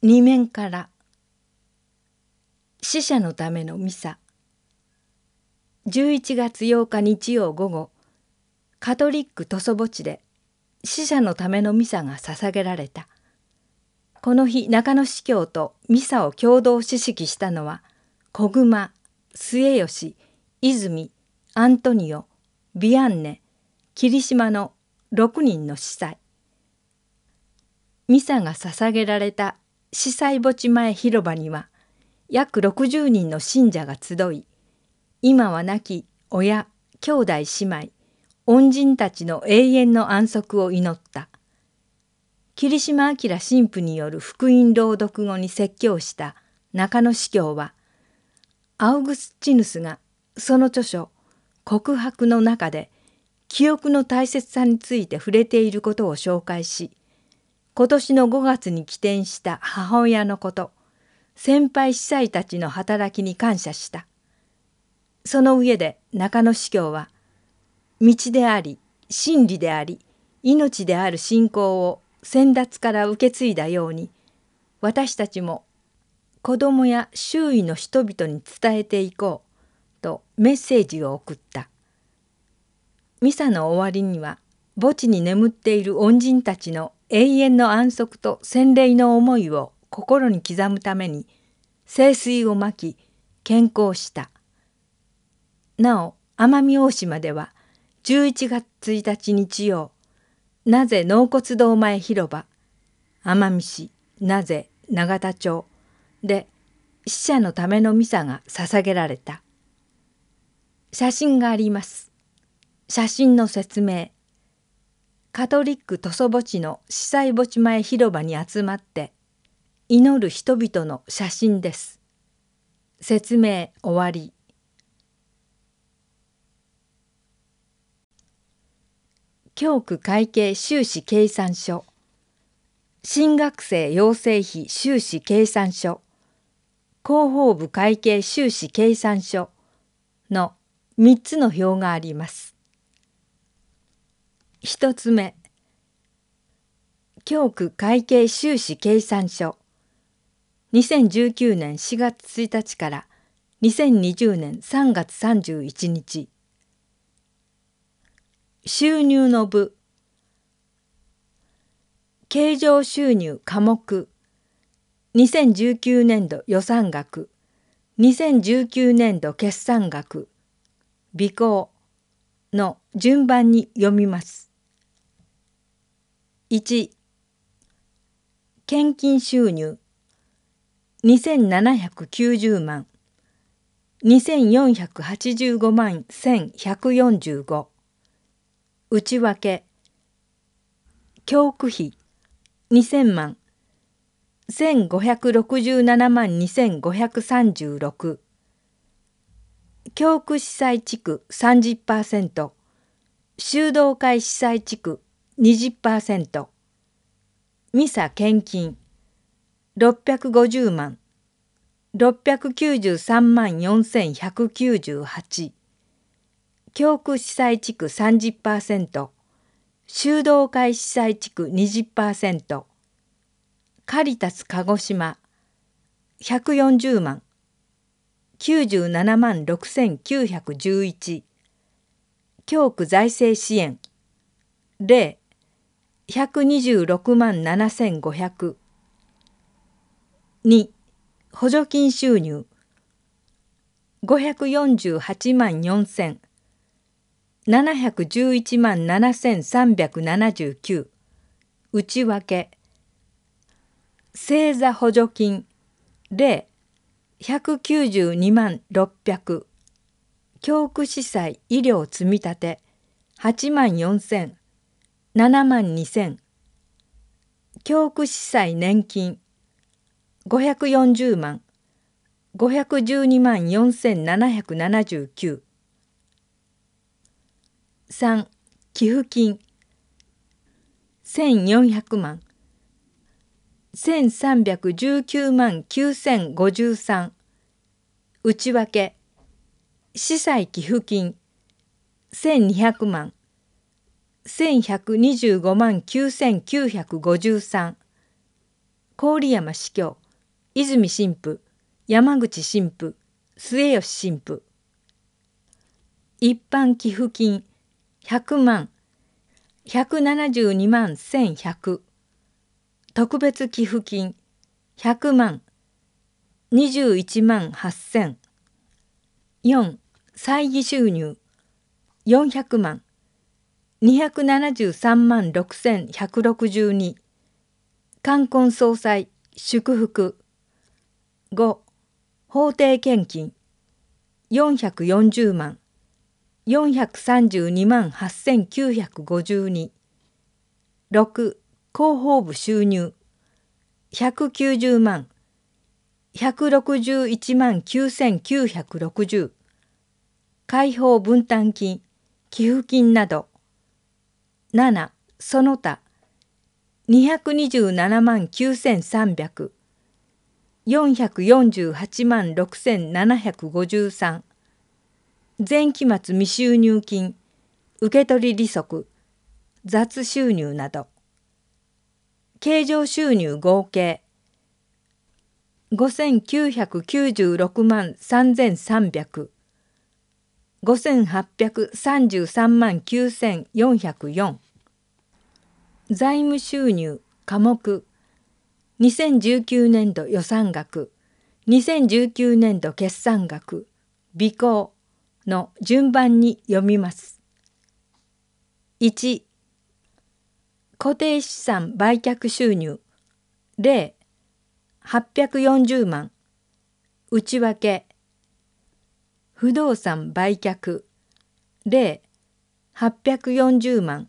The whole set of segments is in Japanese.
二面から。死者のためのミサ。11月8日日曜午後カトリック塗装墓地で死者のためのミサが捧げられた。この日中野司教とミサを共同指揮したのは小熊末吉泉アントニオビアンネ霧島の6人の司祭。ミサが捧げられた司祭墓地前広場には約60人の信者が集い今は亡き親兄弟姉妹恩人たちの永遠の安息を祈った。霧島明神父による福音朗読後に説教した中野司教はアウグスチヌスがその著書「告白」の中で記憶の大切さについて触れていることを紹介し今年の5月に起点した母親のこと先輩司祭たちの働きに感謝したその上で中野司教は道であり真理であり命である信仰を先達から受け継いだように私たちも子供や周囲の人々に伝えていこうとメッセージを送った。ミサの終わりには墓地に眠っている恩人たちの永遠の安息と洗礼の思いを心に刻むために聖水をまき健康した。なお奄美大島では11月1日日曜なぜ納骨堂前広場奄美市なぜ永田町で死者のためのミサが捧げられた。写真があります。写真の説明カトリック塗装墓地の司祭墓地前広場に集まって祈る人々の写真です。説明終わり。教区会計収支計算書新学生養成費収支計算書広報部会計収支計算書の3つの表があります。一つ目教区会計収支計算書。2019年4月1日から2020年3月31日。収入の部。経常収入科目。2019年度予算額。2019年度決算額。備考の順番に読みます。1献金収入。2790万。2485万1145内訳。教区費。2000万。1567万2536教区司祭地区30%修道会司祭地区20%ミサ献金。650万。693万4198教区司祭地区30%修道会司祭地区20%カリタス鹿児島。140万。97万6911教区財政支援。0 126万7500 2補助金収入。548万4000 711万7379内訳。星座補助金。0 192万600教区司祭医療積立8万4000 7万2000教区司祭年金。540万。512万4779 3寄付金。1400万。1319万9053内訳。司祭寄付金。1200万。1125万9953郡山司教泉神父山口神父末吉神父。一般寄付金100万172万1100特別寄付金100万21万8000 4歳議収入400万。273万6162冠婚葬祭祝福。5法定献金。440万。432万8952 6広報部収入。190万。161万9960解放分担金寄付金など。7その他。227万9300 448万6753前期末未収入金。受取利息。雑収入など。経常収入合計。5996万3300 5833万9404財務収入科目。2019年度予算額。2019年度決算額。備考の順番に読みます。1固定資産売却収入。0 840万。内訳。不動産売却。0 840万。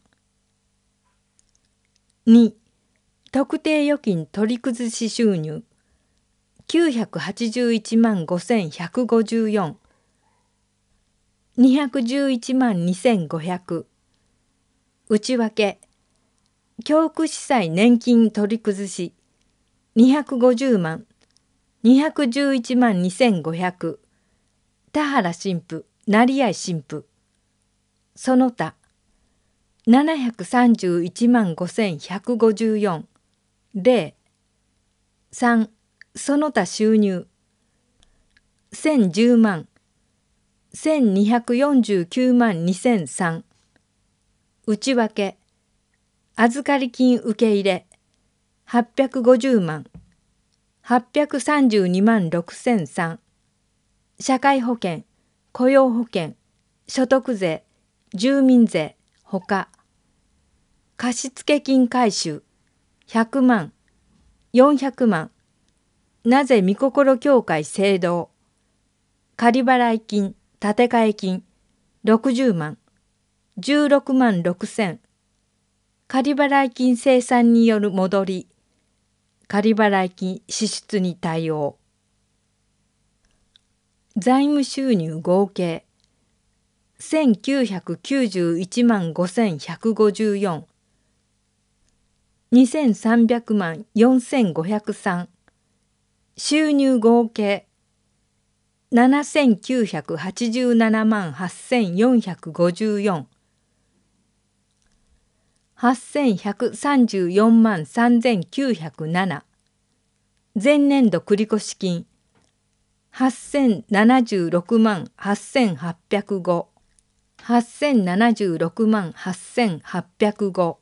2特定預金取り崩し収入。981万5154 211万2500内訳。教育司祭年金取り崩し。250万。211万2500田原神父成合神父。その他731万5154零3その他収入。1010万1249万2003内訳預かり金受け入れ。850万832万6003社会保険雇用保険所得税住民税ほか。貸付金回収100万400万。なぜ御心協会制度仮払い金建て替え金60万16万6千。仮払い金生産による戻り仮払い金支出に対応。財務収入合計1991万5154 2300万4503収入合計7987万8454 8134万3907前年度繰越金8076万8805 8076万8805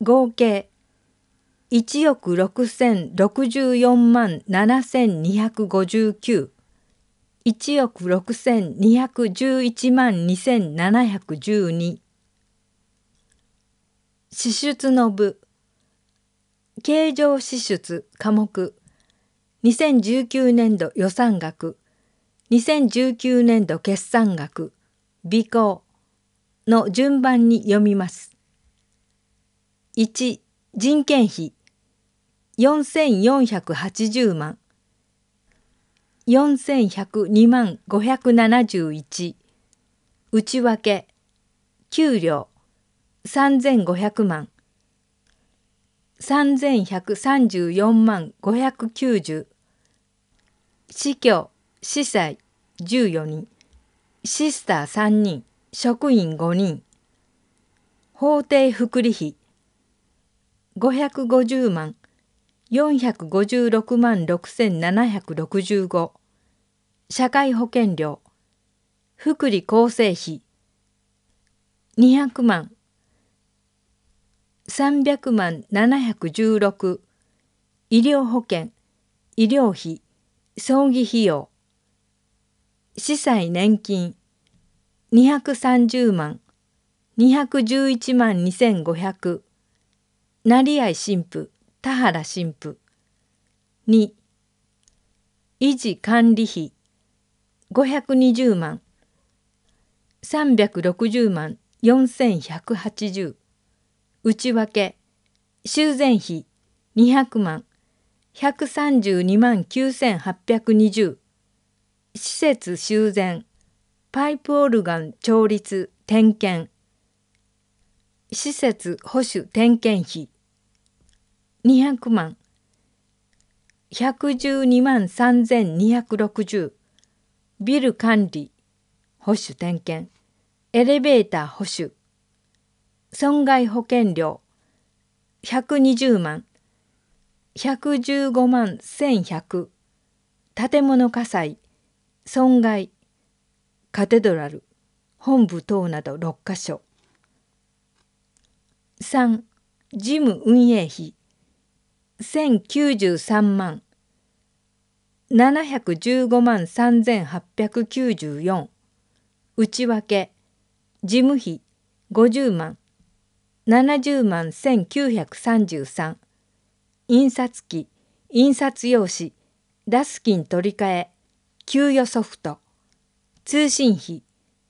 合計1億6064万7259 1億6211万2712支出の部経常支出科目。2019年度予算額2019年度決算額備考の順番に読みます。1人件費4480万4102万571内訳給料3500万3134万590司教司祭14人シスター3人職員5人法定福利費550万456万6765社会保険料福利厚生費200万300万716医療保険医療費葬儀費用。司祭年金。230万。211万2500成合神父田原神父2維持管理費。520万。360万。4180内訳。修繕費。200万。132万9820施設修繕。パイプオルガン調律点検。施設保守点検費。200万。112万3260ビル管理保守点検。エレベーター保守。損害保険料。120万。115万1100建物火災損害カテドラル本部等など6カ所。3事務運営費。1093万。715万3894内訳事務費50万。70万1933印刷機印刷用紙ダスキン取り替え給与ソフト通信費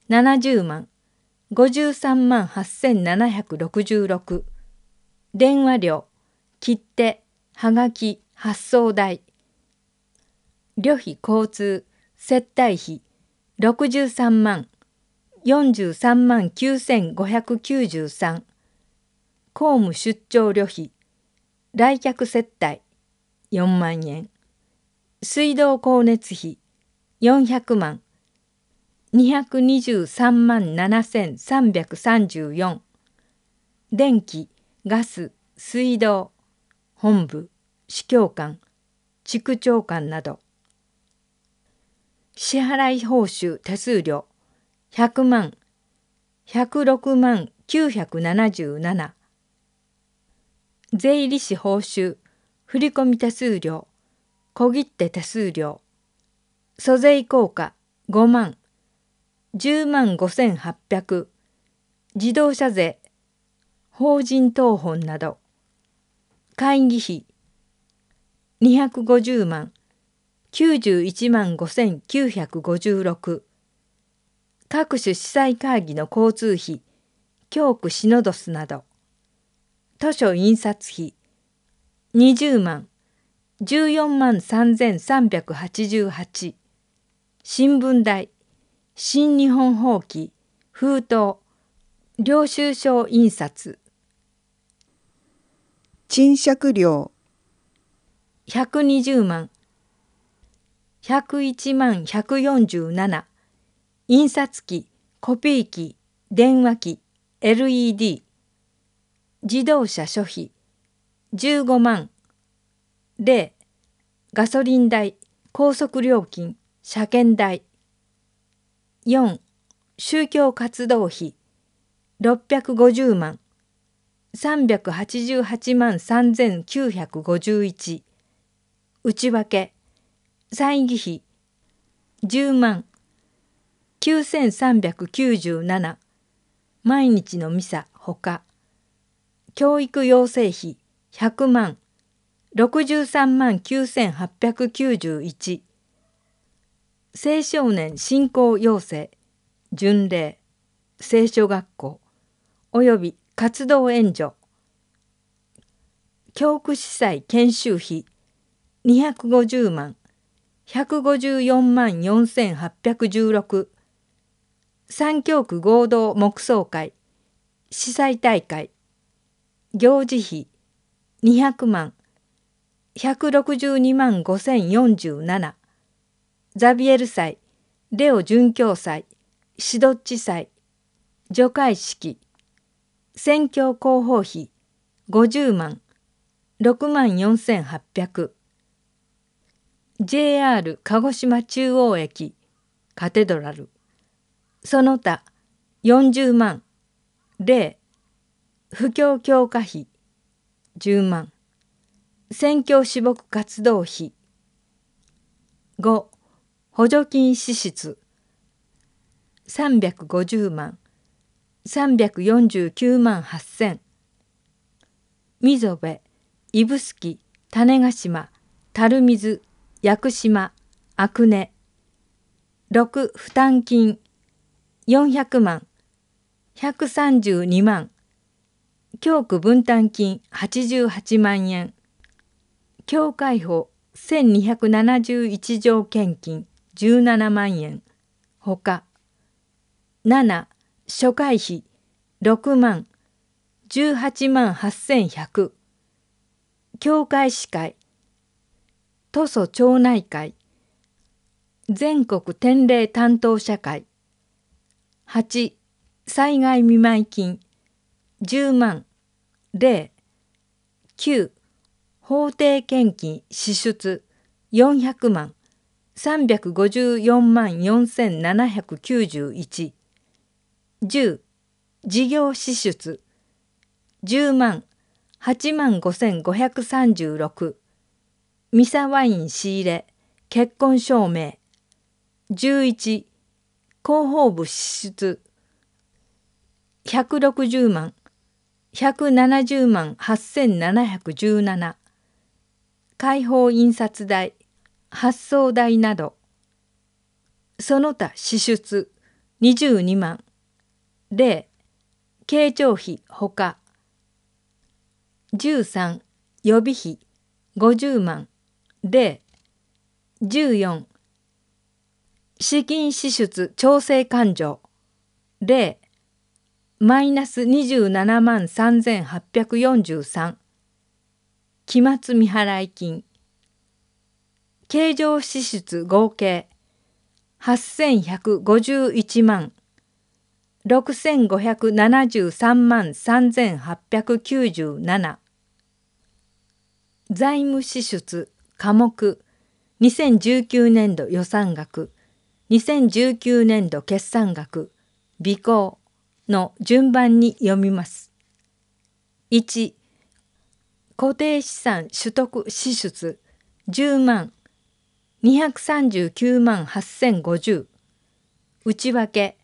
70万53万8766電話料切手はがき発送代旅費交通接待費63万43万9593公務出張旅費来客接待4万円。水道光熱費400万。223万7334電気ガス水道本部市教官地区長官など。支払い報酬手数料100万。106万977税理士報酬振込手数料小切手手数料租税効果5万10万5800自動車税法人等本など会議費250万91万5956各種司祭会議の交通費教区シノドスなど。図書印刷費。20万。14万3388新聞代新日本法規封筒。領収書印刷。賃借料。120万。101万147印刷機。コピー機。電話機。LED 自動車諸費。15万。0ガソリン代。高速料金。車検代。4宗教活動費。650万。388万3951内訳。歳議費。10万。9397毎日のミサ。ほか教育養成費100万63万9891青少年振興養成巡礼聖書学校および活動援助。教区司祭研修費250万154万4816三教区合同木葬会司祭大会。行事費200万162万5047ザビエル祭レオ殉教祭シドッチ祭除会式。選挙広報費50万6万4800 JR 鹿児島中央駅カテドラル。その他40万0布教強化費10万選挙私募活動費。5補助金支出。350万349万8,000溝部指宿種子島垂水屋久島阿久根6負担金。400万132万教区分担金88万円。教会法1271条献金17万円。ほか7初回費6万18万8100教会司会都蘇町内会全国典礼担当者会。8災害見舞金10万0 9法定献金支出400万354万4791 10事業支出10万8万5536ミサワイン仕入れ結婚証明。11広報部支出160万170万8717開放印刷代発送代など。その他支出22万。0経常費ほか。13予備費50万。0 14資金支出調整勘定。0マイナス27万3843期末未払い金。経常支出合計。8151万。6573万3897財務支出科目。2019年度予算額。2019年度決算額。備考の順番に読みます。1固定資産取得支出。10万239万8050内訳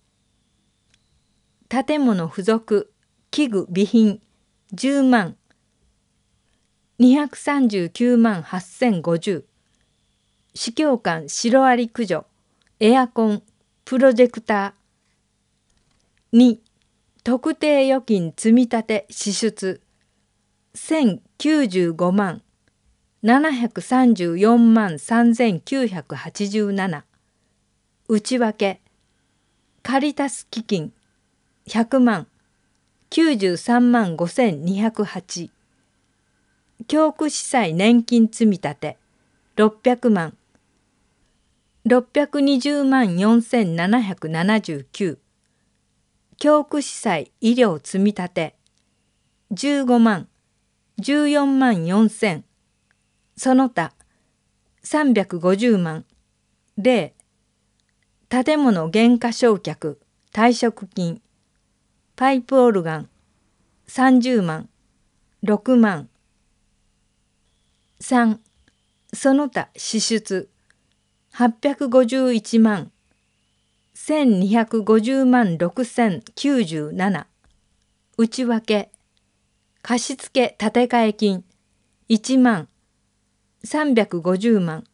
建物付属器具備品。10万239万8050司教官シロアリ駆除。エアコンプロジェクター。2特定預金積立支出1095万734万3987内訳カリタス基金100万93万5208教区司祭年金積立600万620万4779教区司祭医療積立15万。14万4000その他。350万。0建物減価償却。退職金。パイプオルガン。30万。6万。3その他支出。851万。1250万6097内訳。貸付建て替え金。1万。350万。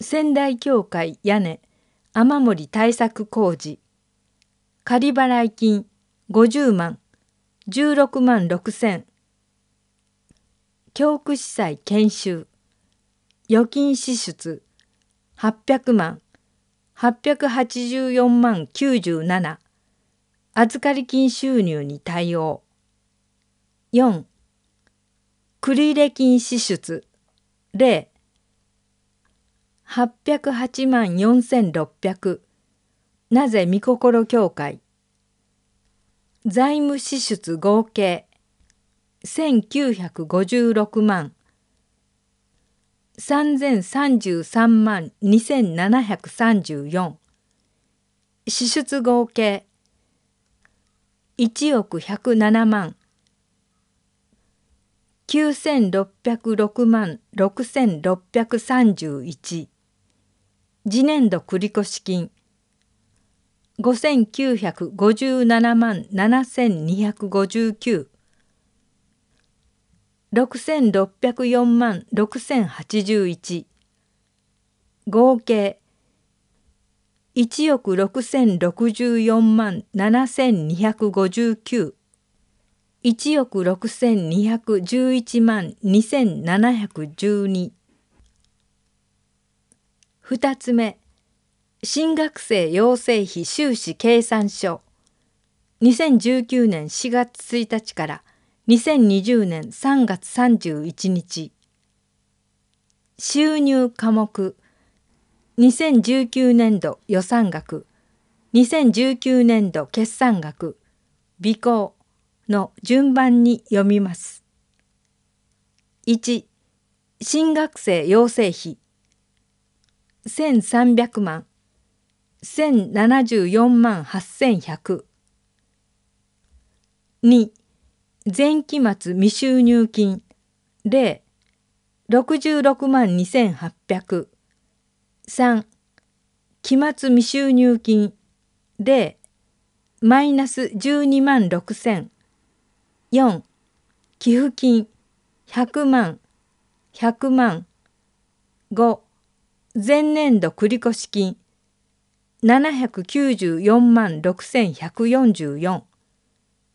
仙台教会屋根。雨漏り対策工事。仮払い金。50万。16万6千。教区司祭研修。預金支出。800万。884万97預かり金収入に対応。4繰入金支出。0 808万4600なぜ御心協会。財務支出合計。1956万。3033万2734支出合計1億107万9606万6631次年度繰越金5957万7259 6604万6081合計。1億6064万7259 1億6211万2712二。つ目。新学生養成費収支計算書。2019年4月1日から2020年3月31日。収入科目。2019年度予算額。2019年度決算額。備考の順番に読みます。1新学生養成費。1300万。1074万8100 2前期末未収入金0 66万2800 3期末未収入金0マイナス12万6000 4寄付金100万100万5前年度繰越金794万6144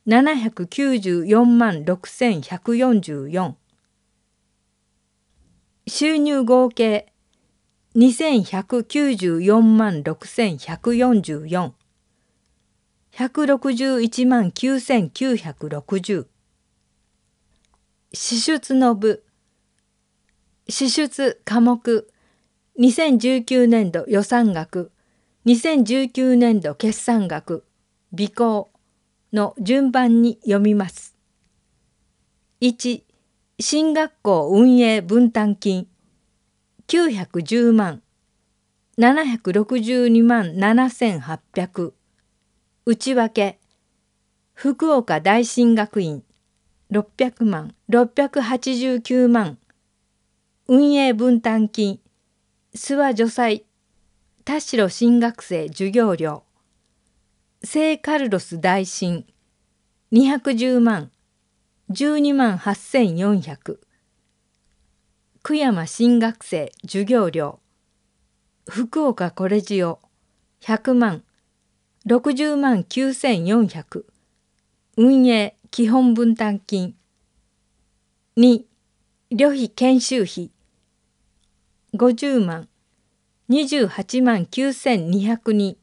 794万6144収入合計2194万6144 161万9960支出の部。支出科目。2019年度予算額。2019年度決算額。備考の順番に読みます。1新学校運営分担金。910万。762万7800内訳。福岡大進学院。600万。689万。運営分担金。諏訪助祭。田代新学生授業料。聖カルロス大神。210万。12万8400久山新学生授業料。福岡コレジオ。100万。60万9400運営基本分担金。2旅費研修費。50万。28万9202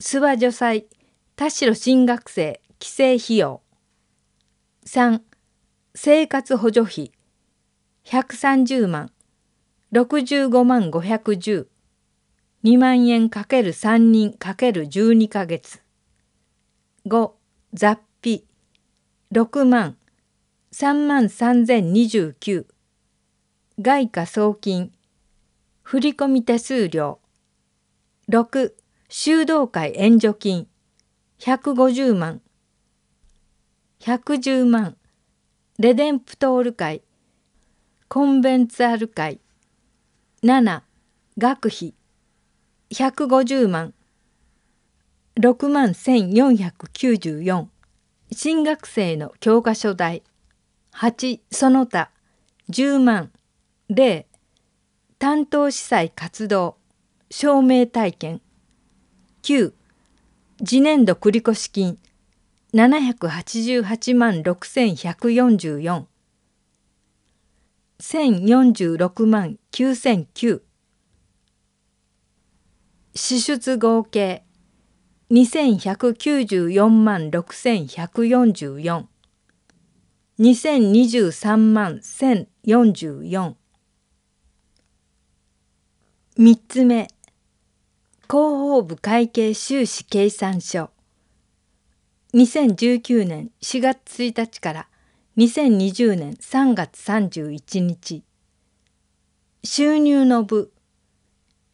諏訪助祭田代新学生帰省費用。3生活補助費。130万。65万510 2万円かける3人かける12ヶ月。5雑費。6万。3万3029外貨送金。振込手数料。6修道会援助金。150万。110万。レデンプトール会。コンベンツァル会。7学費。150万。6万1494新学生の教科書代。8その他。10万。0担当司祭活動。証明体験。9次年度繰越金。788万6144 1046万9009支出合計。2194万6144 2023万1044三つ目。広報部会計収支計算書。2019年4月1日から2020年3月31日。収入の部。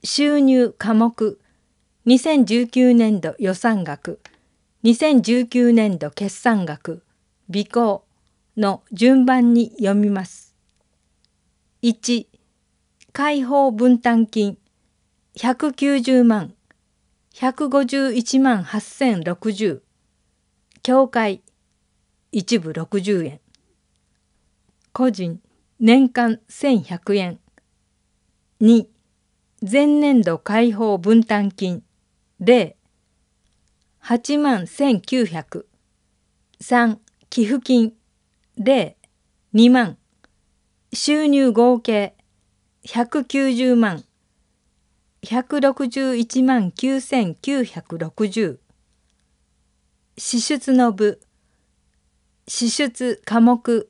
収入科目。2019年度予算額。2019年度決算額。備考の順番に読みます。1開放分担金。190万151万8060教会一部60円。個人年間1100円。2前年度開放分担金。0 8万1900 3寄付金。0 2万。収入合計190万。161万9960支出の部。支出科目。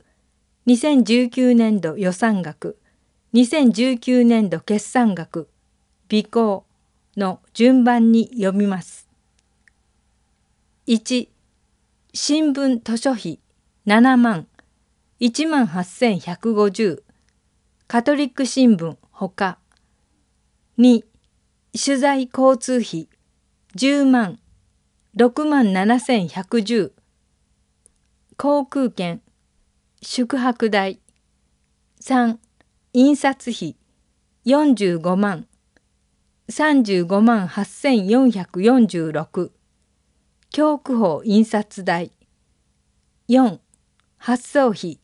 2019年度予算額。2019年度決算額。備考の順番に読みます。1新聞図書費。7万。1万8150カトリック新聞ほか。2取材交通費10万6万7110航空券宿泊代。3印刷費。45万。35万8446教区法印刷代。4発送費。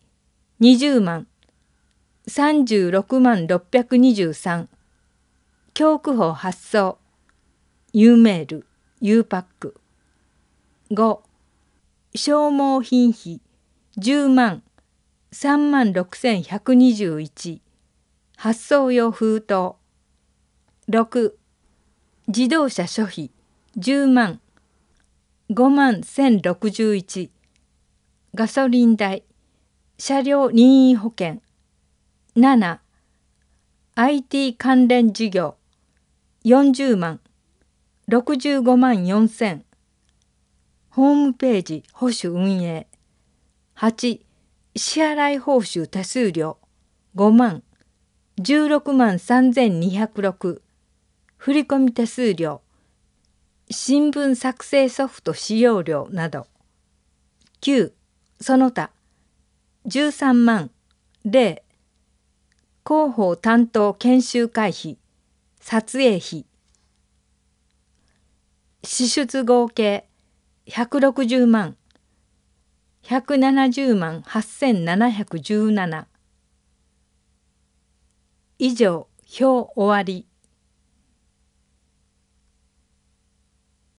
20万。36万623教区法発送 U メール U パック。5消耗品費。10万。3万6121発送用封筒。6自動車諸費。10万。5万1061ガソリン代。車両任意保険。7 IT 関連事業。40万。65万4000ホームページ保守運営。8支払い報酬手数料。5万。16万3206振込手数料。新聞作成ソフト使用料など。9その他。13万。0広報担当研修会費。撮影費。支出合計160万。170万8717以上表終わり。